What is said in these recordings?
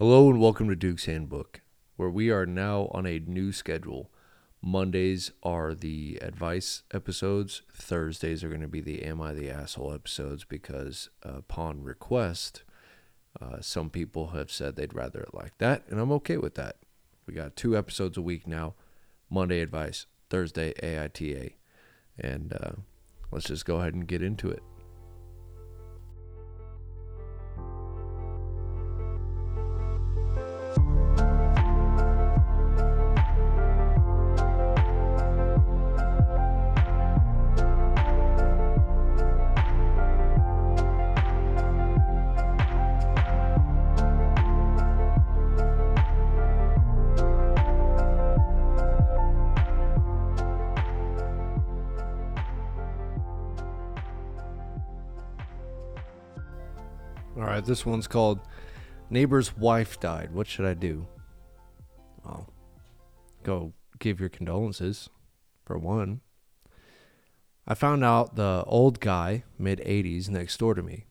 Hello and welcome to Duke's Handbook, where we are now on a new schedule. Mondays are the advice episodes. Thursdays are going to be the Am I the Asshole episodes because uh, upon request, uh, some people have said they'd rather it like that, and I'm okay with that. We got two episodes a week now Monday advice, Thursday AITA. And uh, let's just go ahead and get into it. Right, this one's called Neighbor's Wife Died. What should I do? Well, go give your condolences, for one. I found out the old guy, mid 80s, next door to me.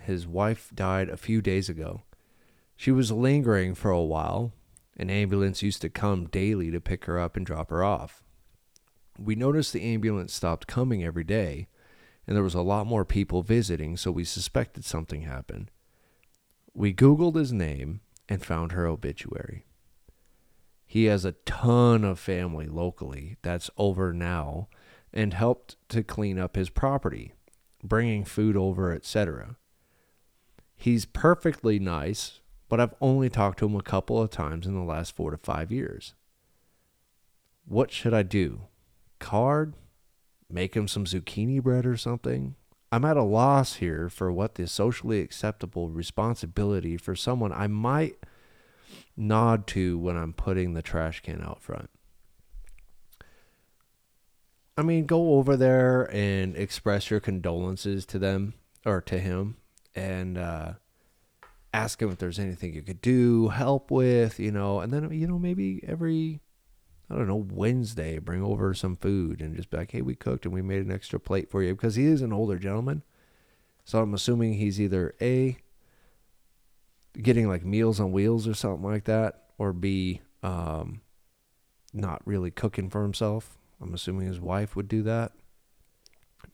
His wife died a few days ago. She was lingering for a while. An ambulance used to come daily to pick her up and drop her off. We noticed the ambulance stopped coming every day and there was a lot more people visiting, so we suspected something happened. We Googled his name and found her obituary. He has a ton of family locally that's over now and helped to clean up his property, bringing food over, etc. He's perfectly nice, but I've only talked to him a couple of times in the last four to five years. What should I do? Card? make him some zucchini bread or something. I'm at a loss here for what the socially acceptable responsibility for someone I might nod to when I'm putting the trash can out front. I mean, go over there and express your condolences to them or to him and uh, ask him if there's anything you could do, help with, you know, and then, you know, maybe every I don't know, Wednesday, bring over some food and just be like, hey, we cooked and we made an extra plate for you because he is an older gentleman. So I'm assuming he's either A, getting like meals on wheels or something like that, or B, um, not really cooking for himself. I'm assuming his wife would do that.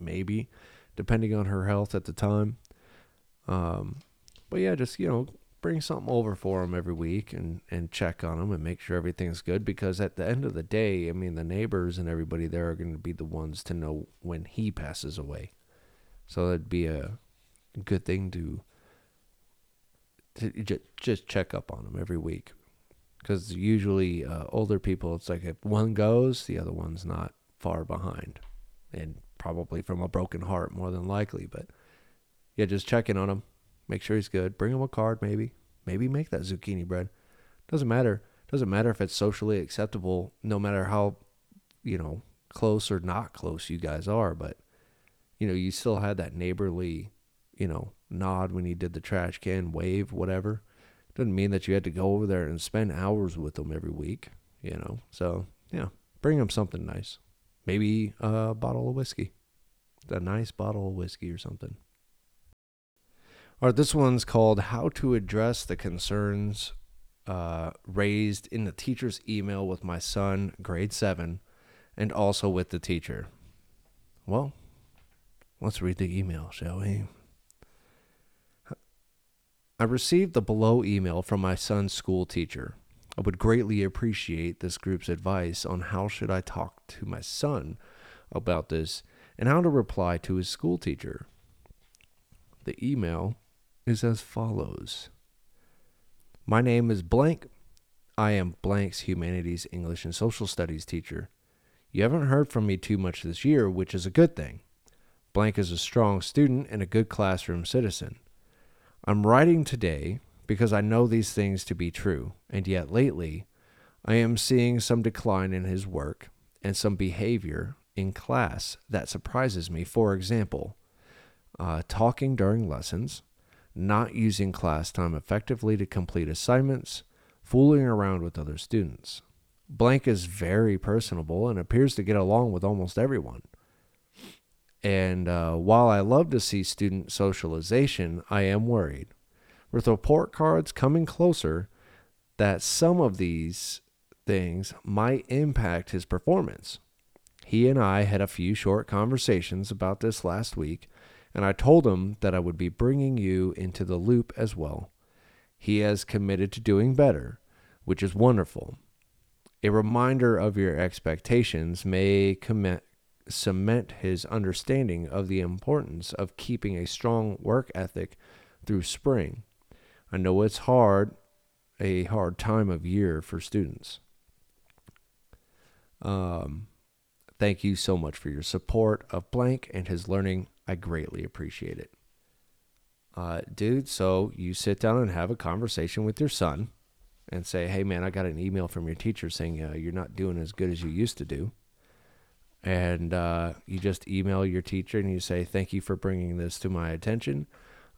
Maybe, depending on her health at the time. Um, but yeah, just, you know, bring something over for him every week and, and check on him and make sure everything's good because at the end of the day, I mean, the neighbors and everybody there are going to be the ones to know when he passes away. So that'd be a good thing to, to just check up on him every week. Because usually uh, older people, it's like if one goes, the other one's not far behind. And probably from a broken heart, more than likely. But yeah, just checking on him Make sure he's good. Bring him a card, maybe. Maybe make that zucchini bread. Doesn't matter. Doesn't matter if it's socially acceptable, no matter how, you know, close or not close you guys are. But, you know, you still had that neighborly, you know, nod when you did the trash can, wave, whatever. Doesn't mean that you had to go over there and spend hours with them every week, you know. So, yeah, bring them something nice. Maybe a bottle of whiskey, a nice bottle of whiskey or something. All right, this one's called How to Address the Concerns uh, Raised in the Teacher's Email with My Son, grade 7, and also with the teacher. Well, let's read the email, shall we? I received the below email from my son's school teacher. I would greatly appreciate this group's advice on how should I talk to my son about this and how to reply to his school teacher. The email is as follows My name is Blank. I am Blank's Humanities, English, and Social Studies teacher. You haven't heard from me too much this year, which is a good thing. Blank is a strong student and a good classroom citizen. I'm writing today because I know these things to be true, and yet lately I am seeing some decline in his work and some behavior in class that surprises me. For example, uh, talking during lessons, not using class time effectively to complete assignments, fooling around with other students. Blank is very personable and appears to get along with almost everyone. And uh, while I love to see student socialization, I am worried. With report cards coming closer, that some of these things might impact his performance. He and I had a few short conversations about this last week, and I told him that I would be bringing you into the loop as well. He has committed to doing better, which is wonderful. A reminder of your expectations may commit, cement his understanding of the importance of keeping a strong work ethic through spring. I know it's hard, a hard time of year for students. Um, thank you so much for your support of Blank and his learning. I greatly appreciate it. Uh, dude, so you sit down and have a conversation with your son and say, hey, man, I got an email from your teacher saying uh, you're not doing as good as you used to do. And uh, you just email your teacher and you say, thank you for bringing this to my attention.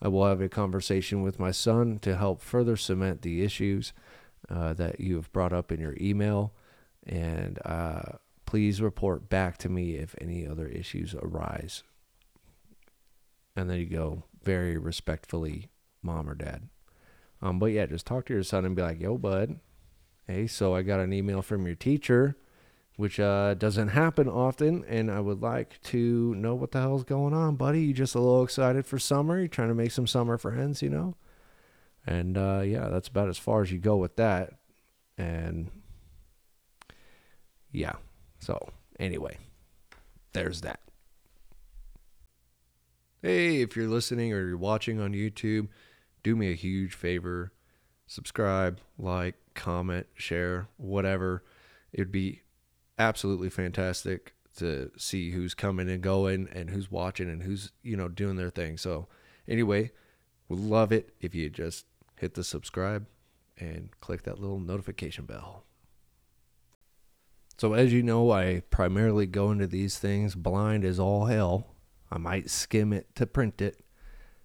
I will have a conversation with my son to help further cement the issues uh, that you have brought up in your email. And uh, please report back to me if any other issues arise. And then you go very respectfully, mom or dad. Um, but yeah, just talk to your son and be like, yo, bud, hey, so I got an email from your teacher, which uh, doesn't happen often, and I would like to know what the hell's going on, buddy. You just a little excited for summer? You trying to make some summer friends, you know? And uh, yeah, that's about as far as you go with that. And yeah, so anyway, there's that. Hey, if you're listening or you're watching on YouTube, do me a huge favor. Subscribe, like, comment, share, whatever. It'd be absolutely fantastic to see who's coming and going and who's watching and who's, you know, doing their thing. So, anyway, would love it if you just hit the subscribe and click that little notification bell. So, as you know, I primarily go into these things blind as all hell. I might skim it to print it.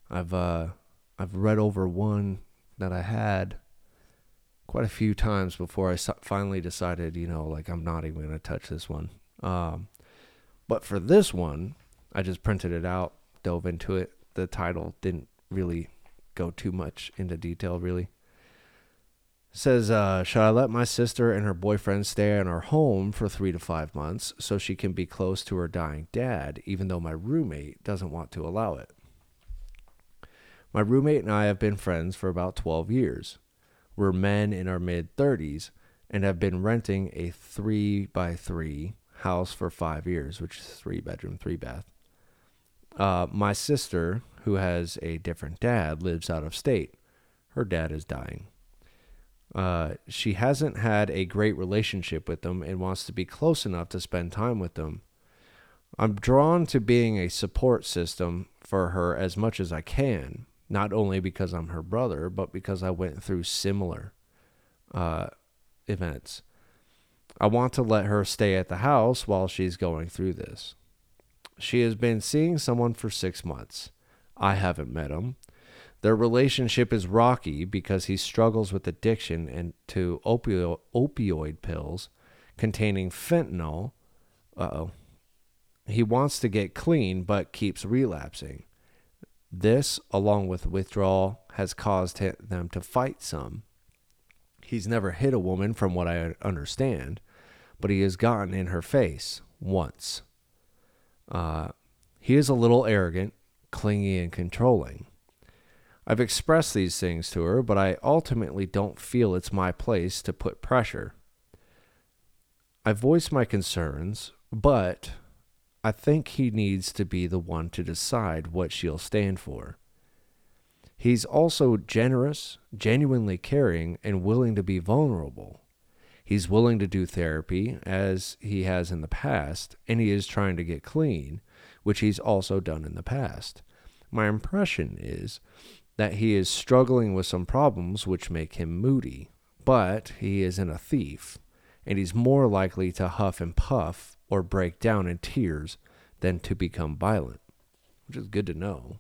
I've uh, I've read over one that I had quite a few times before I finally decided, you know, like I'm not even to touch this one. Um, but for this one, I just printed it out, dove into it. The title didn't really go too much into detail, really. Says, uh, should I let my sister and her boyfriend stay in our home for three to five months so she can be close to her dying dad, even though my roommate doesn't want to allow it? My roommate and I have been friends for about 12 years. We're men in our mid 30s and have been renting a three by three house for five years, which is three bedroom, three bath. Uh, my sister, who has a different dad, lives out of state. Her dad is dying. Uh, she hasn't had a great relationship with them and wants to be close enough to spend time with them. I'm drawn to being a support system for her as much as I can, not only because I'm her brother, but because I went through similar uh, events. I want to let her stay at the house while she's going through this. She has been seeing someone for six months. I haven't met him. Their relationship is rocky because he struggles with addiction and to opio- opioid pills containing fentanyl. Uh oh. He wants to get clean but keeps relapsing. This, along with withdrawal, has caused them to fight some. He's never hit a woman, from what I understand, but he has gotten in her face once. Uh, he is a little arrogant, clingy, and controlling. I've expressed these things to her, but I ultimately don't feel it's my place to put pressure. I voice my concerns, but I think he needs to be the one to decide what she'll stand for. He's also generous, genuinely caring, and willing to be vulnerable. He's willing to do therapy, as he has in the past, and he is trying to get clean, which he's also done in the past. My impression is that he is struggling with some problems which make him moody, but he isn't a thief, and he's more likely to huff and puff or break down in tears than to become violent, which is good to know.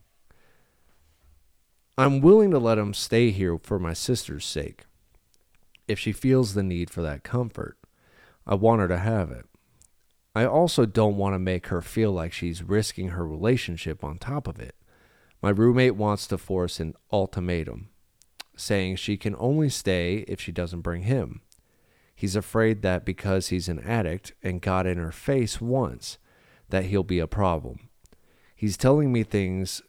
I'm willing to let him stay here for my sister's sake. If she feels the need for that comfort, I want her to have it. I also don't want to make her feel like she's risking her relationship on top of it. My roommate wants to force an ultimatum. saying she can only stay if she doesn't bring him. He's afraid that because he's an addict and got in her face once, that he'll be a problem. He's telling me things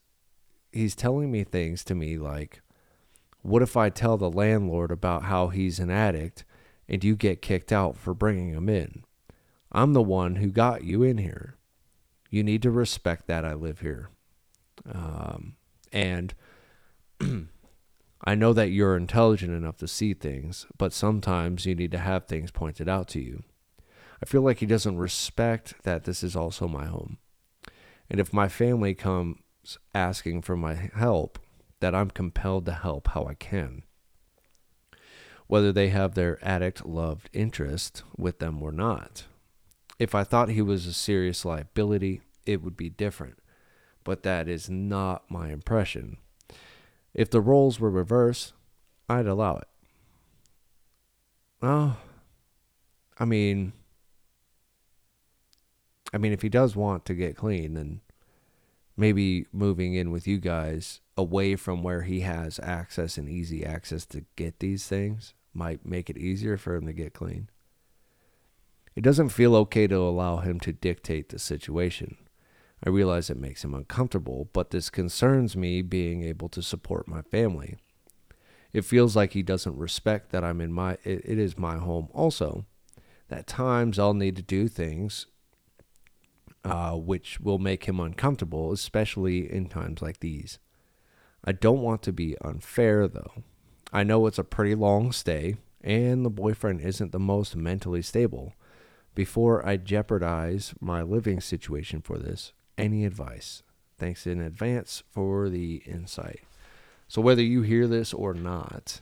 he's telling me things to me like what if I tell the landlord about how he's an addict and you get kicked out for bringing him in? I'm the one who got you in here. You need to respect that I live here. Um, and I know that you're intelligent enough to see things, but sometimes you need to have things pointed out to you. I feel like he doesn't respect that this is also my home. And if my family comes asking for my help, that I'm compelled to help how I can. Whether they have their addict loved interest with them or not. If I thought he was a serious liability, it would be different. But that is not my impression. If the roles were reversed, I'd allow it. Well, I mean, I mean, if he does want to get clean, then maybe moving in with you guys away from where he has access and easy access to get these things might make it easier for him to get clean. It doesn't feel okay to allow him to dictate the situation. I realize it makes him uncomfortable, but this concerns me being able to support my family. It feels like he doesn't respect that I'm in my it, it is my home also. That times I'll need to do things uh, which will make him uncomfortable, especially in times like these. I don't want to be unfair though. I know it's a pretty long stay, and the boyfriend isn't the most mentally stable. Before I jeopardize my living situation for this, any advice. Thanks in advance for the insight. So, whether you hear this or not,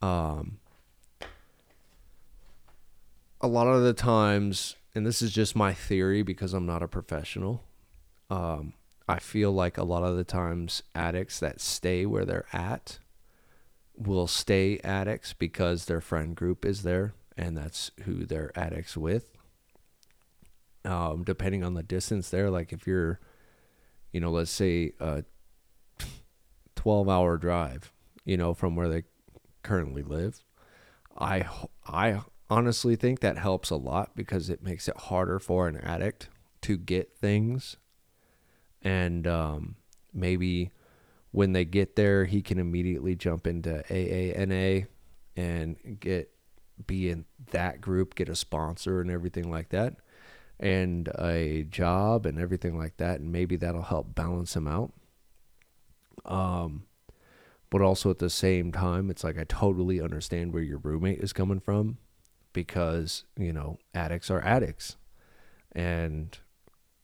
um, a lot of the times, and this is just my theory because I'm not a professional, um, I feel like a lot of the times addicts that stay where they're at will stay addicts because their friend group is there and that's who they're addicts with um, depending on the distance there. Like if you're, you know, let's say a 12 hour drive, you know, from where they currently live, I, I honestly think that helps a lot because it makes it harder for an addict to get things. And um, maybe when they get there, he can immediately jump into AANA and get be in that group, get a sponsor and everything like that and a job and everything like that and maybe that'll help balance him out. Um but also at the same time it's like I totally understand where your roommate is coming from because you know addicts are addicts. And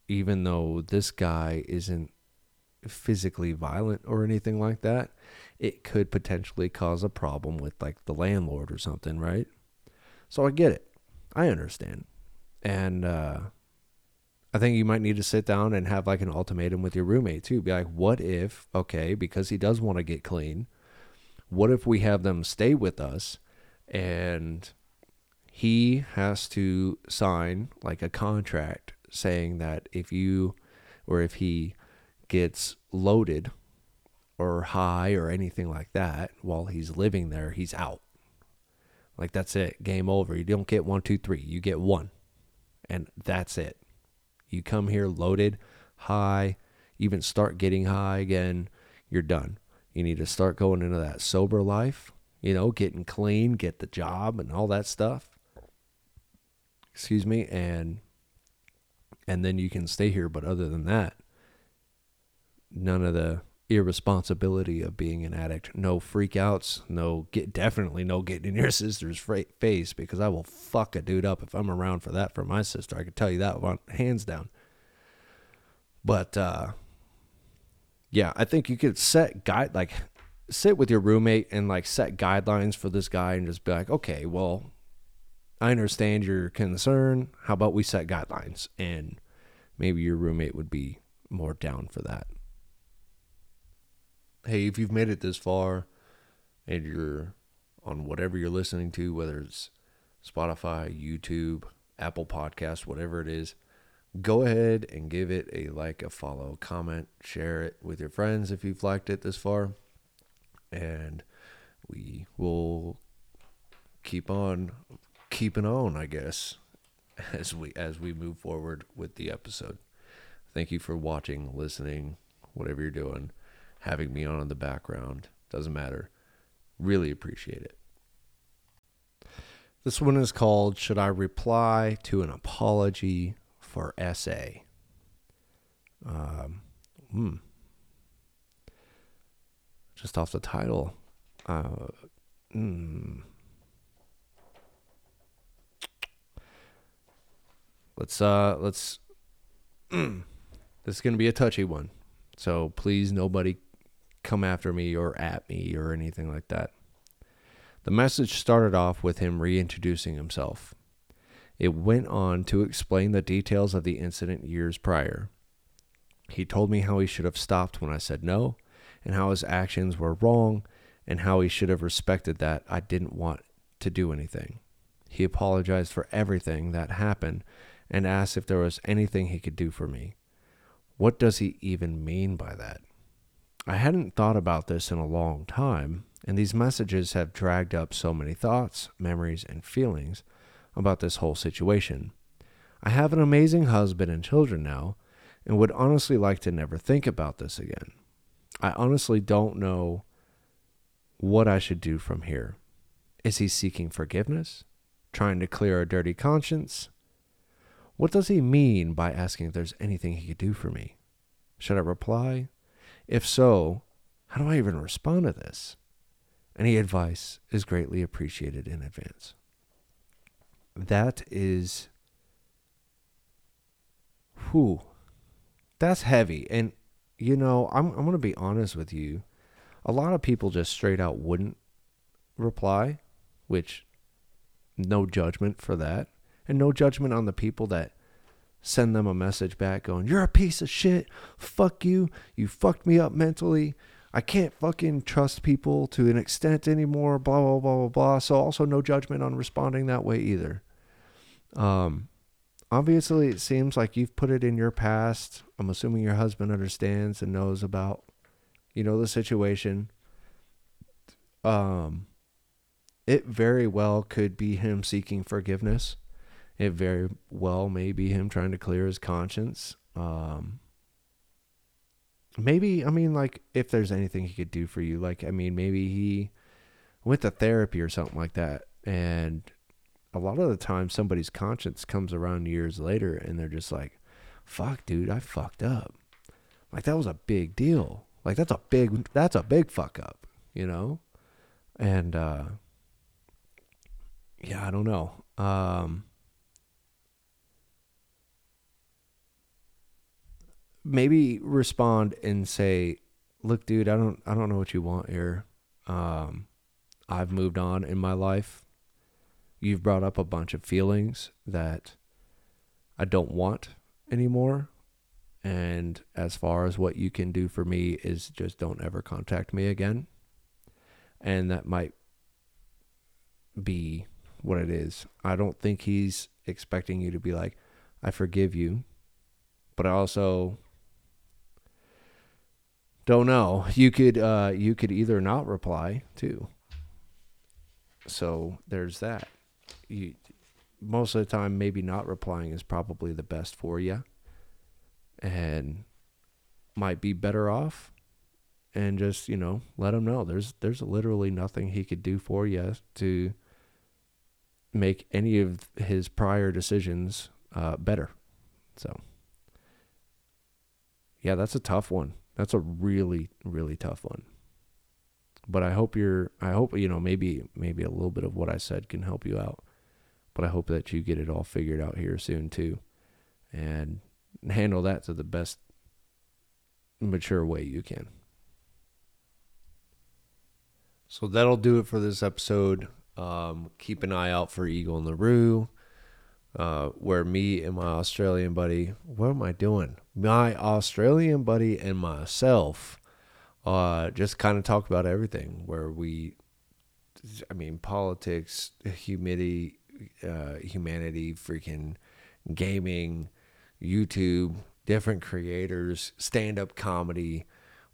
even though this guy isn't physically violent or anything like that it could potentially cause a problem with like the landlord or something right? So I get it. I understand and uh, I think you might need to sit down and have like an ultimatum with your roommate too. Be like, what if, okay, because he does want to get clean, what if we have them stay with us and he has to sign like a contract saying that if you or if he gets loaded or high or anything like that while he's living there, he's out. Like that's it, game over. You don't get one, two, three. You get one and that's it. You come here loaded, high, even start getting high again, you're done. You need to start going into that sober life, you know, getting clean, get the job and all that stuff. Excuse me, and and then you can stay here, but other than that, none of the irresponsibility of being an addict. No freakouts. No get definitely no getting in your sister's face because I will fuck a dude up if I'm around for that for my sister. I can tell you that one hands down. But uh, yeah, I think you could set guide like sit with your roommate and like set guidelines for this guy and just be like, okay, well, I understand your concern. How about we set guidelines and maybe your roommate would be more down for that hey, if you've made it this far and you're on whatever you're listening to, whether it's Spotify, YouTube, Apple Podcast, whatever it is, go ahead and give it a like, a follow, comment, share it with your friends if you've liked it this far. And we will keep on keeping on, I guess, as we as we move forward with the episode. Thank you for watching, listening, whatever you're doing, having me on in the background. Doesn't matter. Really appreciate it. This one is called Should I Reply to an Apology for SA? Um, hmm. Just off the title. Uh, hmm. Let's uh let's this is going to be a touchy one. So please nobody come after me or at me or anything like that. The message started off with him reintroducing himself. It went on to explain the details of the incident years prior. He told me how he should have stopped when I said no, and how his actions were wrong, and how he should have respected that I didn't want to do anything. He apologized for everything that happened and asked if there was anything he could do for me. What does he even mean by that? I hadn't thought about this in a long time, and these messages have dragged up so many thoughts, memories, and feelings about this whole situation. I have an amazing husband and children now, and would honestly like to never think about this again. I honestly don't know what I should do from here. Is he seeking forgiveness? Trying to clear a dirty conscience? What does he mean by asking if there's anything he could do for me? Should I reply? If so, how do I even respond to this? Any advice is greatly appreciated in advance. That is. Whew. That's heavy. And, you know, I'm, I'm to be honest with you. A lot of people just straight out wouldn't reply, which, no judgment for that and no judgment on the people that send them a message back going, You're a piece of shit. Fuck you. You fucked me up mentally. I can't fucking trust people to an extent anymore. Blah, blah, blah, blah, blah. So, also, no judgment on responding that way either. Um, obviously, it seems like you've put it in your past. I'm assuming your husband understands and knows about, you know, the situation. Um, it very well could be him seeking forgiveness it very well may be him trying to clear his conscience. Um, maybe, I mean, like, if there's anything he could do for you, like, I mean, maybe he went to therapy or something like that. And a lot of the time, somebody's conscience comes around years later and they're just like, fuck, dude, I fucked up. Like, that was a big deal. Like, that's a big, that's a big fuck up, you know? And, uh, yeah, I don't know. Um, maybe respond and say, "Look, dude, I don't I don't know what you want here. Um, I've moved on in my life. You've brought up a bunch of feelings that I don't want anymore. And as far as what you can do for me is just don't ever contact me again. And that might be what it is. I don't think he's expecting you to be like, I forgive you. But I also don't know. You could uh, you could either not reply too. So there's that. You, most of the time, maybe not replying is probably the best for you, and might be better off. And just you know, let him know there's there's literally nothing he could do for you to make any of his prior decisions uh, better. So, yeah, that's a tough one. That's a really really tough one. But I hope you're I hope you know maybe maybe a little bit of what I said can help you out. But I hope that you get it all figured out here soon too and handle that to the best mature way you can. So that'll do it for this episode. Um, keep an eye out for Eagle and LaRue uh, where me and my Australian buddy, what am I doing? My Australian buddy and myself uh, just kind of talk about everything. Where we, I mean, politics, humidity, uh, humanity, freaking gaming, YouTube, different creators, stand up comedy,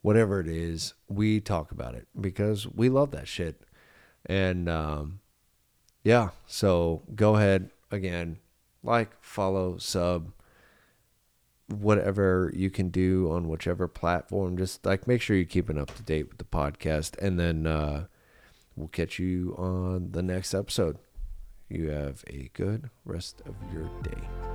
whatever it is, we talk about it because we love that shit. And um, yeah, so go ahead again, like, follow, sub, whatever you can do on whichever platform. Just like make sure you're keeping up to date with the podcast, and then uh, we'll catch you on the next episode. You have a good rest of your day.